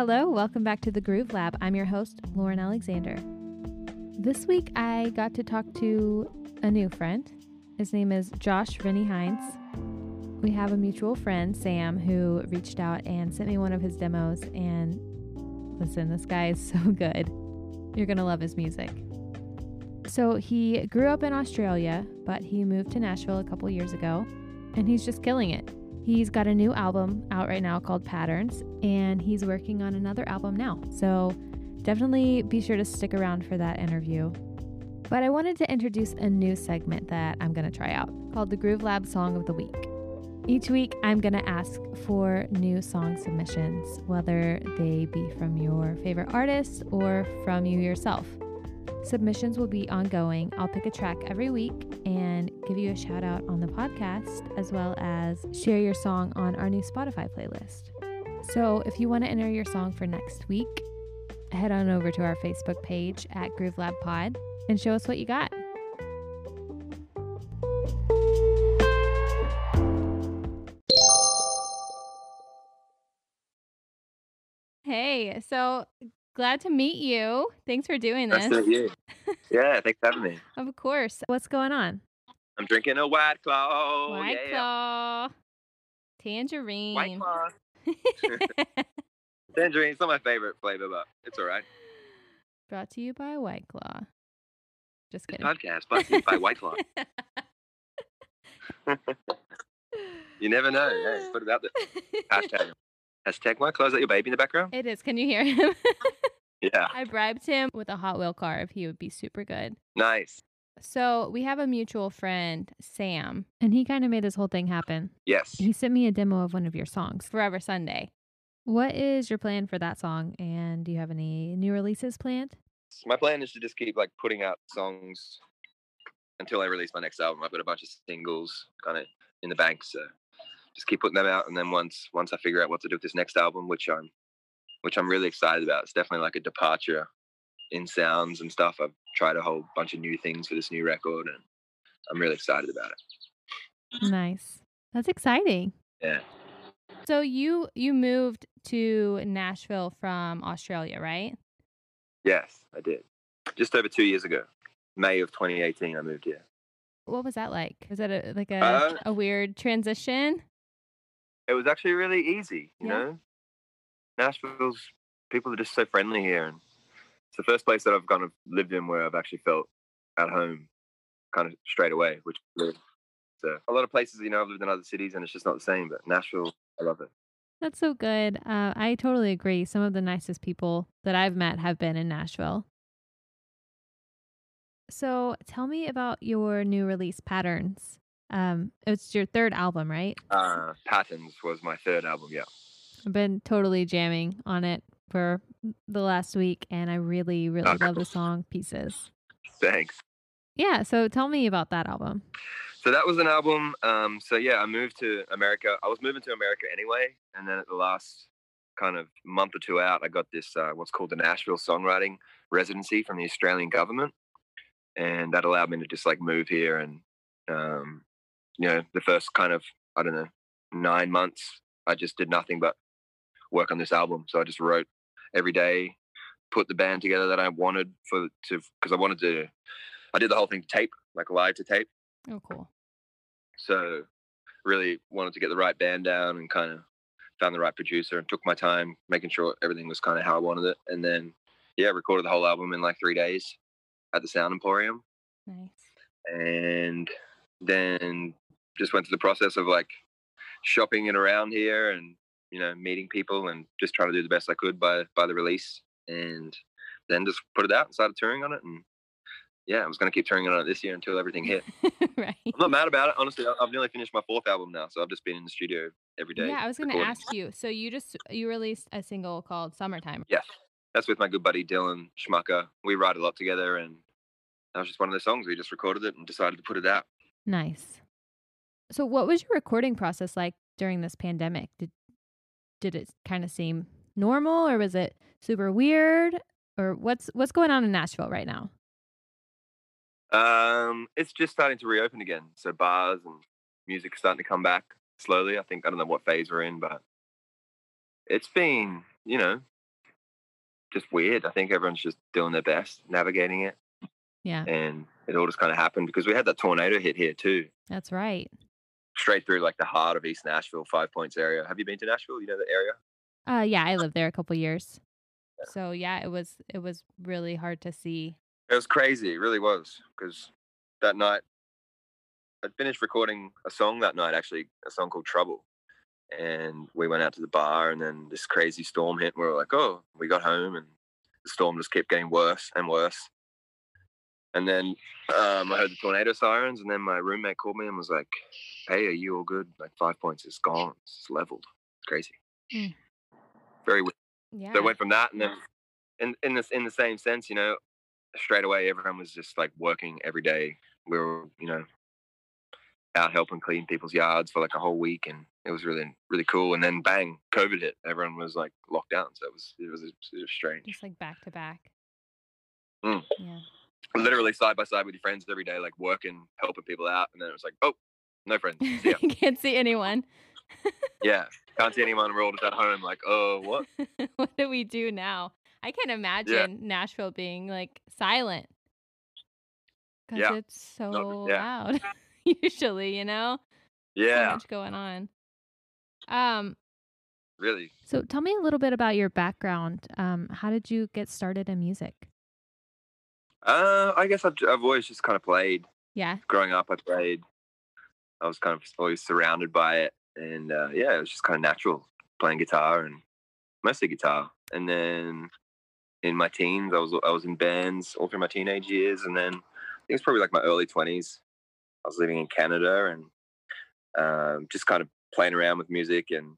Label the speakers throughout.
Speaker 1: Hello, welcome back to the Groove Lab. I'm your host, Lauren Alexander. This week I got to talk to a new friend. His name is Josh Rennie Hynes. We have a mutual friend, Sam, who reached out and sent me one of his demos. And listen, this guy is so good. You're going to love his music. So he grew up in Australia, but he moved to Nashville a couple years ago, and he's just killing it. He's got a new album out right now called Patterns, and he's working on another album now. So definitely be sure to stick around for that interview. But I wanted to introduce a new segment that I'm going to try out called the Groove Lab Song of the Week. Each week, I'm going to ask for new song submissions, whether they be from your favorite artist or from you yourself. Submissions will be ongoing. I'll pick a track every week and give you a shout out on the podcast, as well as share your song on our new Spotify playlist. So if you want to enter your song for next week, head on over to our Facebook page at Groove Lab Pod and show us what you got. Hey, so glad to meet you. Thanks for doing
Speaker 2: Nice
Speaker 1: this.
Speaker 2: to meet you. Yeah, thanks for having me.
Speaker 1: Of course. What's going on?
Speaker 2: I'm drinking a White Claw.
Speaker 1: White
Speaker 2: yeah.
Speaker 1: Claw. Tangerine.
Speaker 2: White Claw. Tangerine. It's not my favorite flavor, but it's all right.
Speaker 1: Brought to you by White Claw. Just
Speaker 2: This
Speaker 1: kidding.
Speaker 2: podcast brought to you by White Claw. You never know. Hey, put it out there. Hashtag. Hashtag White Claw. Is that your baby in the background?
Speaker 1: it is. Can you hear him?
Speaker 2: Yeah.
Speaker 1: I bribed him with a Hot Wheel car if he would be super good.
Speaker 2: Nice.
Speaker 1: So we have a mutual friend, Sam, and he kind of made this whole thing happen.
Speaker 2: Yes.
Speaker 1: He sent me a demo of one of your songs, Forever Sunday. What is your plan for that song? And do you have any new releases planned?
Speaker 2: My plan is to just keep like putting out songs until I release my next album. I've got a bunch of singles kind of in the bank, so just keep putting them out. And then once once I figure out what to do with this next album, which I'm which I'm really excited about, it's definitely like a departure in sounds and stuff. I've tried a whole bunch of new things for this new record, and I'm really excited about it.
Speaker 1: Nice. That's exciting.
Speaker 2: Yeah.
Speaker 1: So you you moved to Nashville from Australia, right?
Speaker 2: Yes, I did. Just over two years ago, May of 2018, I moved here.
Speaker 1: What was that like? Was that a, like a,
Speaker 2: Uh,
Speaker 1: a weird transition?
Speaker 2: It was actually really easy. You
Speaker 1: Yeah.
Speaker 2: know, Nashville's people are just so friendly here, and it's the first place that I've kind of lived in where I've actually felt at home, kind of straight away. Which. So a lot of places, you know, I've lived in other cities, and it's just not the same. But Nashville, I love it.
Speaker 1: That's so good. Uh, I totally agree. Some of the nicest people that I've met have been in Nashville. So tell me about your new release, Patterns. Um, it's your third album, right?
Speaker 2: Uh, Patterns was my third album. Yeah,
Speaker 1: I've been totally jamming on it for the last week, and I really, really
Speaker 2: Oh,
Speaker 1: love the song Pieces.
Speaker 2: thanks.
Speaker 1: Yeah, so tell me about that album.
Speaker 2: So that was an album. Um, so yeah, I moved to America. I was moving to America anyway, and then at the last kind of month or two out, I got this uh, what's called the Nashville Songwriting Residency from the Australian government, and that allowed me to just like move here and um, you know the first kind of I don't know nine months I just did nothing but work on this album. So I just wrote every day, put the band together that I wanted for to because I wanted to. I did the whole thing to tape, like live to tape.
Speaker 1: Oh, cool.
Speaker 2: So really wanted to get the right band down and kind of found the right producer and took my time making sure everything was kind of how I wanted it. And then yeah, recorded the whole album in like three days at the Sound Emporium.
Speaker 1: Nice.
Speaker 2: And then just went through the process of like shopping it around here and you know meeting people and just trying to do the best I could by by the release and then just put it out and started touring on it and yeah I was going to keep touring on it this year until everything hit
Speaker 1: right.
Speaker 2: I'm not mad about it. Honestly, I've nearly finished my fourth album now, so I've just been in the studio every day.
Speaker 1: Yeah, I was going to ask you. So you just you released a single called Summertime.
Speaker 2: Yes, that's with my good buddy Dylan Schmucker. We write a lot together, and that was just one of the songs. We just recorded it and decided to put it out.
Speaker 1: Nice. So what was your recording process like during this pandemic? Did did it kind of seem normal or was it super weird? Or what's what's going on in Nashville right now?
Speaker 2: Um, it's just starting to reopen again. So bars and music starting to come back slowly. I think I don't know what phase we're in, but it's been you know just weird. I think everyone's just doing their best navigating it,
Speaker 1: Yeah,
Speaker 2: and it all just kind of happened because we had that tornado hit here too,
Speaker 1: that's right.
Speaker 2: Straight through like the heart of East Nashville, Five Points area. Have you been to Nashville? You know the area?
Speaker 1: Uh, yeah, I lived there a couple years. So yeah, it was it was really hard to see.
Speaker 2: It was crazy. It really was because that night I'd finished recording a song that night, actually a song called Trouble, and we went out to the bar, and then this crazy storm hit. And we were like, oh, we got home, and the storm just kept getting worse and worse. And then um, I heard the tornado sirens, and then my roommate called me and was like, "Hey, are you all good? Like five points is gone. It's leveled. It's crazy.
Speaker 1: Mm.
Speaker 2: Very weird."
Speaker 1: Yeah.
Speaker 2: So it went from that, and then in in this in the same sense, you know, straight away everyone was just like working every day. We were, you know, out helping clean people's yards for like a whole week, and it was really really cool. And then bang, COVID hit. Everyone was like locked down, so it was it was, it was strange.
Speaker 1: Just like back to back.
Speaker 2: Mm.
Speaker 1: Yeah.
Speaker 2: Literally side by side with your friends every day, like working, helping people out, and then it was like, oh, no friends. See.
Speaker 1: Can't see anyone.
Speaker 2: yeah, can't see anyone. We're all just at home, like, oh, what?
Speaker 1: what do we do now? I can't imagine Nashville being like silent. Cause
Speaker 2: Yeah.
Speaker 1: it's so
Speaker 2: No, yeah.
Speaker 1: loud. Usually, you know, Yeah. so
Speaker 2: Yeah,
Speaker 1: much going on. Um,
Speaker 2: really.
Speaker 1: so tell me a little bit about your background. Um, how did you get started in music?
Speaker 2: Uh, I guess I've, I've always just kind of played.
Speaker 1: Yeah.
Speaker 2: growing up, I played. I was kind of always surrounded by it, and uh, yeah, it was just kind of natural playing guitar and mostly guitar. And then in my teens, I was I was in bands all through my teenage years, and then I think it was probably like my early twenties. I was living in Canada and um, just kind of playing around with music, and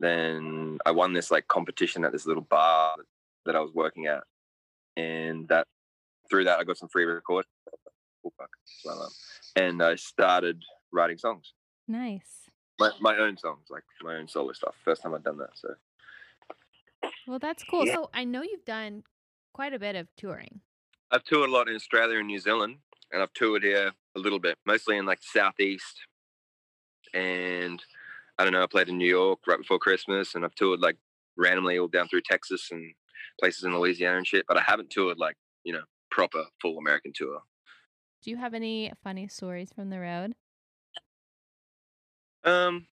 Speaker 2: then I won this like competition at this little bar that I was working at, and that through that I got some free record. Oh, fuck. Well, um, and I started writing songs,
Speaker 1: Nice.
Speaker 2: my, my own songs, like my own solo stuff. First time I've done that. So
Speaker 1: Well, that's cool.
Speaker 2: Yeah.
Speaker 1: So I know you've done quite a bit of touring.
Speaker 2: I've toured a lot in Australia and New Zealand, and I've toured here a little bit, mostly in like the southeast. And I don't know, I played in New York right before Christmas, and I've toured like randomly all down through Texas and places in Louisiana and shit. But I haven't toured like you know proper full American tour.
Speaker 1: Do you have any funny stories from the road?
Speaker 2: Um,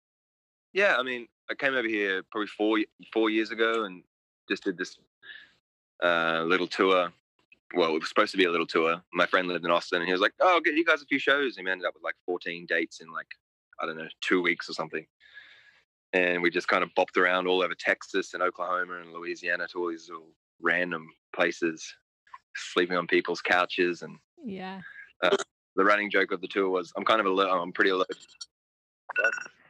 Speaker 2: yeah, I mean, I came over here probably four four years ago and just did this uh, little tour. Well, it was supposed to be a little tour. My friend lived in Austin, and he was like, "Oh, I'll get you guys a few shows." And we ended up with like 14 dates in like I don't know two weeks or something. And we just kind of bopped around all over Texas and Oklahoma and Louisiana to all these little random places, sleeping on people's couches. And
Speaker 1: Yeah.
Speaker 2: Uh, the running joke of the tour was, "I'm kind of aller- I'm pretty allergic.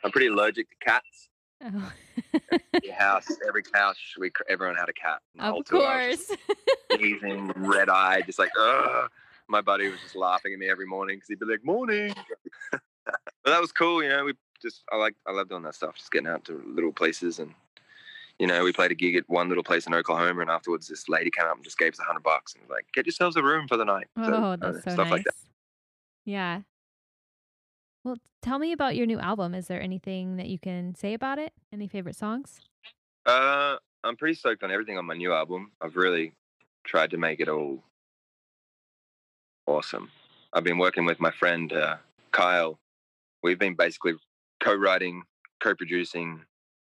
Speaker 2: I'm pretty allergic to cats."
Speaker 1: Oh.
Speaker 2: the house, every couch, we everyone had a cat.
Speaker 1: of course.
Speaker 2: sneezing, red eyed, just like, ugh. My buddy was just laughing at me every morning because he'd be like, "Morning." but that was cool, you know. We just, I like, I love doing that stuff, just getting out to little places, and you know, we played a gig at one little place in Oklahoma, and afterwards, this lady came up and just gave us a hundred bucks and was like, "Get yourselves a room for the night." So,
Speaker 1: oh,
Speaker 2: uh,
Speaker 1: that's so
Speaker 2: stuff
Speaker 1: nice.
Speaker 2: like that.
Speaker 1: Yeah. Well, tell me about your new album. Is there anything that you can say about it? Any favorite songs?
Speaker 2: Uh, I'm pretty stoked on everything on my new album. I've really tried to make it all awesome. I've been working with my friend uh, Kyle. We've been basically co-writing, co-producing,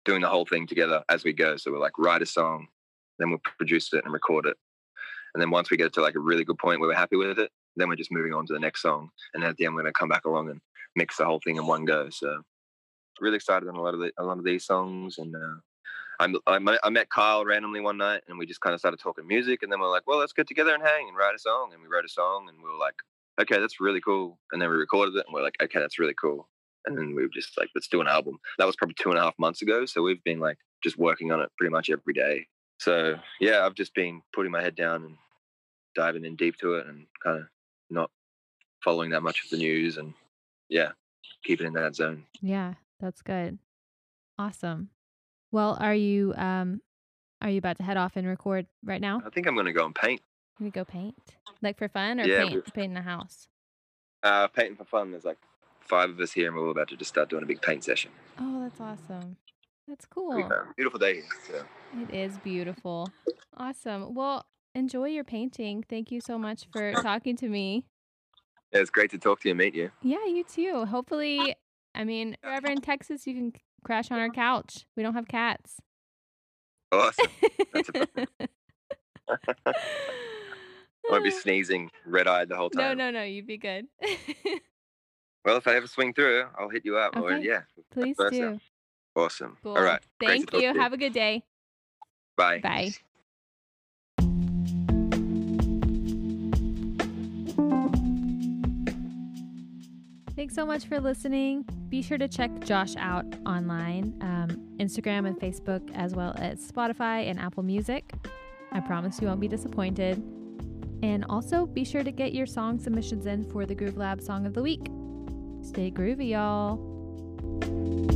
Speaker 2: doing the whole thing together as we go. So we're like write a song, then we'll produce it and record it, and then once we get to like a really good point where we're happy with it, then we're just moving on to the next song. And then at the end, we're gonna come back along and mix the whole thing in one go. So really excited on a lot of the, a lot of these songs and. Uh, I I met Kyle randomly one night and we just kind of started talking music and then we're like, well, let's get together and hang and write a song. And we wrote a song and we were like, okay, that's really cool. And then we recorded it and we're like, okay, that's really cool. And then we were just like, let's do an album. That was probably two and a half months ago. So we've been like just working on it pretty much every day. So yeah, I've just been putting my head down and diving in deep to it and kind of not following that much of the news and yeah, keeping in that zone.
Speaker 1: Yeah, that's good. Awesome. Well, are you um are you about to head off and record right now?
Speaker 2: I think I'm going to go and paint.
Speaker 1: Can we go paint? Like for fun or
Speaker 2: Yeah,
Speaker 1: paint
Speaker 2: we've-
Speaker 1: paint in the house?
Speaker 2: Uh, painting for fun. There's like five of us here, and we're about to just start doing a big paint session.
Speaker 1: Oh, that's awesome. That's cool.
Speaker 2: Beautiful day. So.
Speaker 1: It is beautiful. Awesome. Well, enjoy your painting. Thank you so much for talking to me.
Speaker 2: Yeah, it's great to talk to you and meet you.
Speaker 1: Yeah, you too. Hopefully, I mean, wherever in Texas, you can crash on our couch. We don't have cats.
Speaker 2: Awesome. That's a I won't be sneezing red eyed the whole time.
Speaker 1: No, no, no. You'd be good.
Speaker 2: Well, if I ever swing through, I'll hit you up. Or yeah.
Speaker 1: Please do.
Speaker 2: Awesome.
Speaker 1: Cool.
Speaker 2: All right.
Speaker 1: Thank you. Have a good day.
Speaker 2: Bye.
Speaker 1: Bye. Thanks so much for listening. Be sure to check Josh out online, um, Instagram and Facebook, as well as Spotify and Apple Music. I promise you won't be disappointed. And also be sure to get your song submissions in for the Groove Lab Song of the Week. Stay groovy, y'all.